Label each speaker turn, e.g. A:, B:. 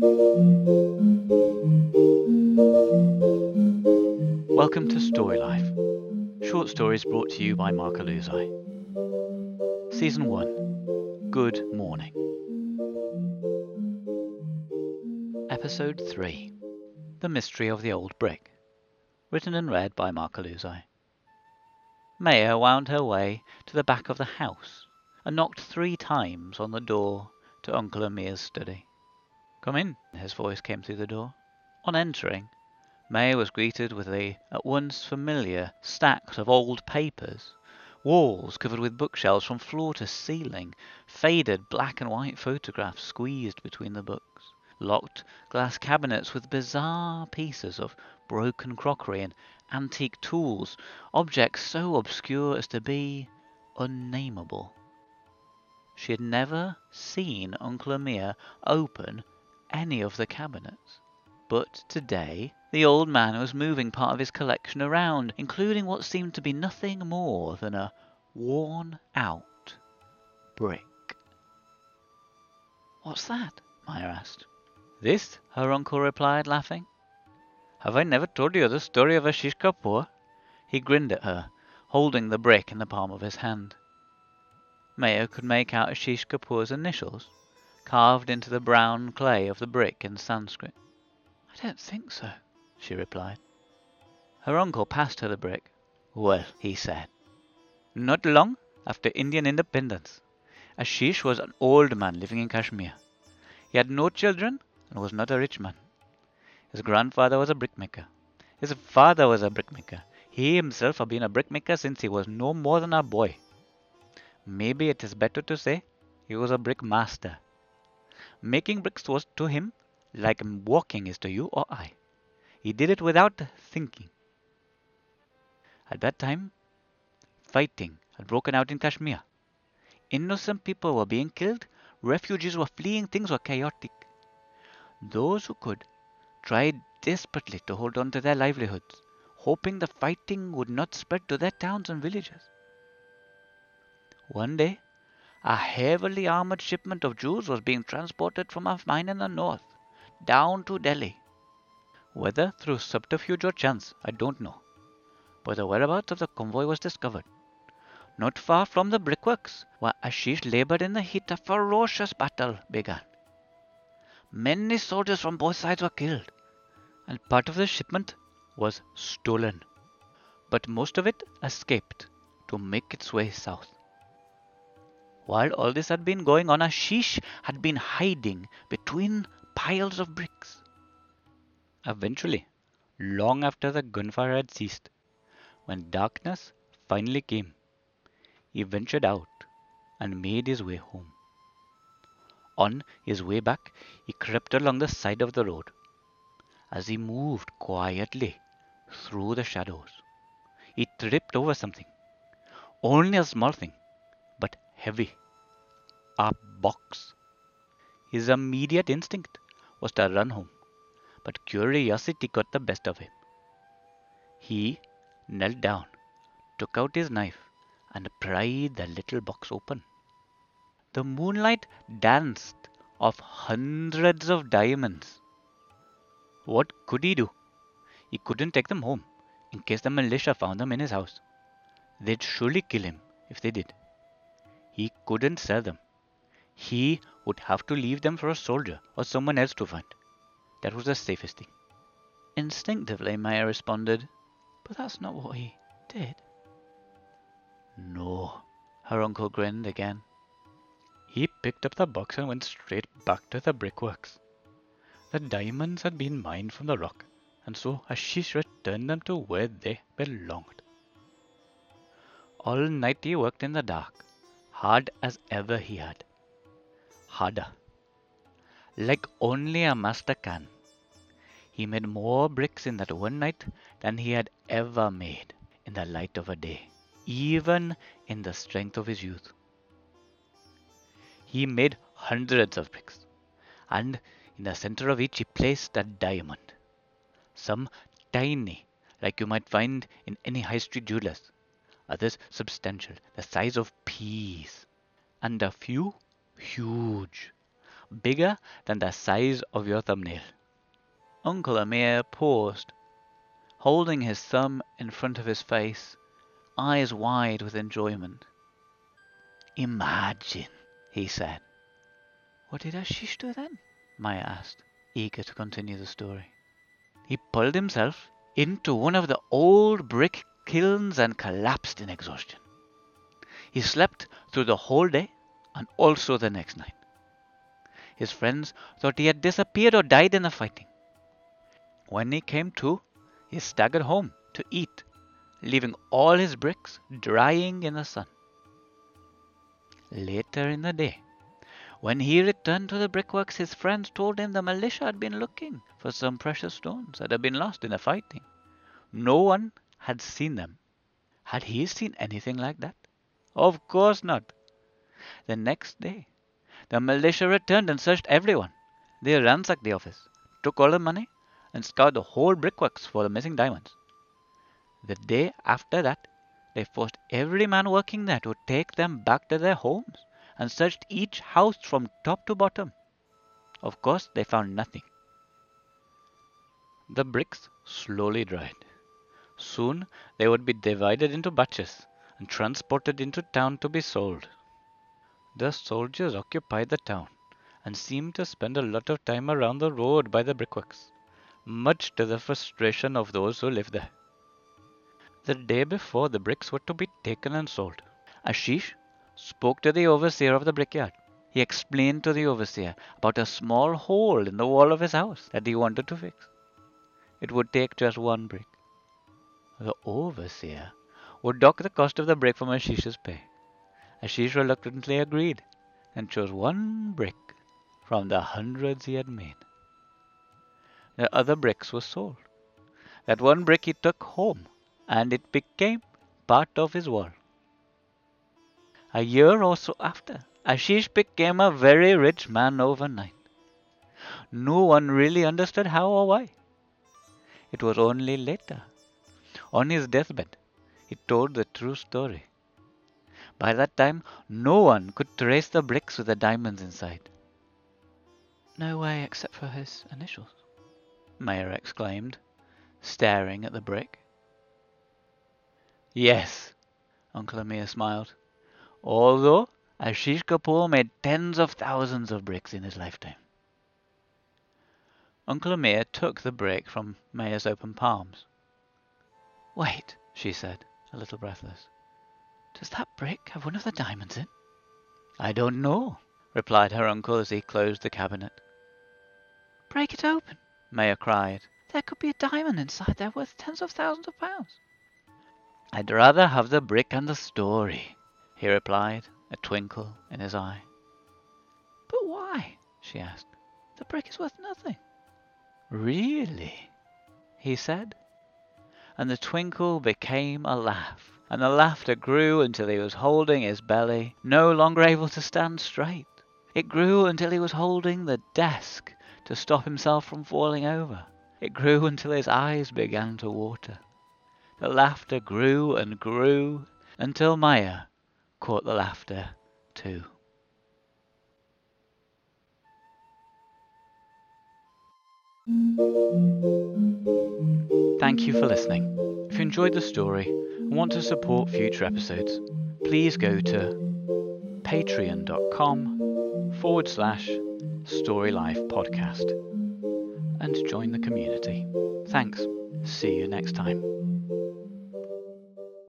A: Welcome to Story Life. Short stories brought to you by Mark Aluzai. Season 1 Good Morning. Episode 3 The Mystery of the Old Brick. Written and read by Mark Aluzai. Maya wound her way to the back of the house and knocked three times on the door to Uncle Amir's study. Come in, his voice came through the door. On entering, Maya was greeted with the at once familiar stacks of old papers, walls covered with bookshelves from floor to ceiling, faded black and white photographs squeezed between the books, locked glass cabinets with bizarre pieces of broken crockery and antique tools, objects so obscure as to be unnameable. She had never seen Uncle Amir open any of the cabinets. But today the old man was moving part of his collection around, including what seemed to be nothing more than a worn out brick. What's that? Maya asked. This, her uncle replied, laughing. Have I never told you the story of Ashish Kapoor? He grinned at her, holding the brick in the palm of his hand. Maya could make out Ashish Kapoor's initials, carved into the brown clay of the brick in Sanskrit. I don't think so, she replied. Her uncle passed her the brick. Well, he said, not long after Indian independence, Ashish was an old man living in Kashmir. He had no children and was not a rich man. His grandfather was a brickmaker. His father was a brickmaker. He himself had been a brickmaker since he was no more than a boy. Maybe it is better to say he was a brick master. Making bricks was to him like walking is to you or I. He did it without thinking. At that time, fighting had broken out in Kashmir. Innocent people were being killed, refugees were fleeing, things were chaotic. Those who could tried desperately to hold on to their livelihoods, hoping the fighting would not spread to their towns and villages. One day, a heavily armored shipment of Jews was being transported from a mine in the north down to Delhi. Whether through subterfuge or chance, I don't know. But the whereabouts of the convoy was discovered. Not far from the brickworks, where Ashish labored in the heat, a ferocious battle began. Many soldiers from both sides were killed, and part of the shipment was stolen. But most of it escaped to make its way south. While all this had been going on, Ashish had been hiding between piles of bricks. Eventually, long after the gunfire had ceased, when darkness finally came, he ventured out and made his way home. On his way back, he crept along the side of the road. As he moved quietly through the shadows, he tripped over something. Only a small thing, heavy. A box. His immediate instinct was to run home, but curiosity got the best of him. He knelt down, took out his knife, and pried the little box open. The moonlight danced of hundreds of diamonds. What could he do? He couldn't take them home in case the militia found them in his house. They'd surely kill him if they did. He couldn't sell them. He would have to leave them for a soldier or someone else to find. That was the safest thing. Instinctively, Maya responded, But that's not what he did. No, her uncle grinned again. He picked up the box and went straight back to the brickworks. The diamonds had been mined from the rock, and so Ashish returned them to where they belonged. All night he worked in the dark, hard as ever he had harder. Like only a master can. He made more bricks in that one night than he had ever made in the light of a day, even in the strength of his youth. He made hundreds of bricks, and in the center of each he placed a diamond. Some tiny, like you might find in any high street jewelers, others substantial, the size of peas, and a few huge, bigger than the size of your thumbnail. Uncle Amir paused, holding his thumb in front of his face, eyes wide with enjoyment. Imagine, he said. What did Ashish do then? Maya asked, eager to continue the story. He pulled himself into one of the old brick kilns and collapsed in exhaustion. He slept through the whole day and also the next night. His friends thought he had disappeared or died in the fighting. When he came to, he staggered home to eat, leaving all his bricks drying in the sun. Later in the day, when he returned to the brickworks, his friends told him the militia had been looking for some precious stones that had been lost in the fighting. No one had seen them. Had he seen anything like that? Of course not. The next day, the militia returned and searched everyone. They ransacked the office, took all the money, and scoured the whole brickworks for the missing diamonds. The day after that, they forced every man working there to take them back to their homes and searched each house from top to bottom. Of course, they found nothing. The bricks slowly dried. Soon they would be divided into batches and transported into town to be sold. The soldiers occupied the town and seemed to spend a lot of time around the road by the brickworks, much to the frustration of those who lived there. The day before the bricks were to be taken and sold, Ashish spoke to the overseer of the brickyard. He explained to the overseer about a small hole in the wall of his house that he wanted to fix. It would take just one brick. The overseer would dock the cost of the brick from Ashish's pay. Ashish reluctantly agreed and chose one brick from the hundreds he had made. The other bricks were sold. That one brick he took home, and it became part of his wall. A year or so after, Ashish became a very rich man overnight. No one really understood how or why. It was only later on his deathbed, he told the true story. By that time, no one could trace the bricks with the diamonds inside. No way except for his initials, Maya exclaimed, staring at the brick. Yes, Uncle Amir smiled. Although Ashish Kapoor made tens of thousands of bricks in his lifetime. Uncle Amir took the brick from Maya's open palms. Wait, she said, a little breathless. Does that brick have one of the diamonds in? I don't know, replied her uncle as he closed the cabinet. Break it open, Maya cried. There could be a diamond inside there worth tens of thousands of pounds. I'd rather have the brick and the story, he replied, a twinkle in his eye. But why? she asked. The brick is worth nothing. Really? he said, and the twinkle became a laugh, and the laughter grew until he was holding his belly, no longer able to stand straight. It grew until he was holding the desk to stop himself from falling over. It grew until his eyes began to water. The laughter grew and grew until Maya caught the laughter too. Thank you for listening. If you enjoyed the story and want to support future episodes, please go to patreon.com forward slash storylife podcast and join the community. Thanks. See you next time.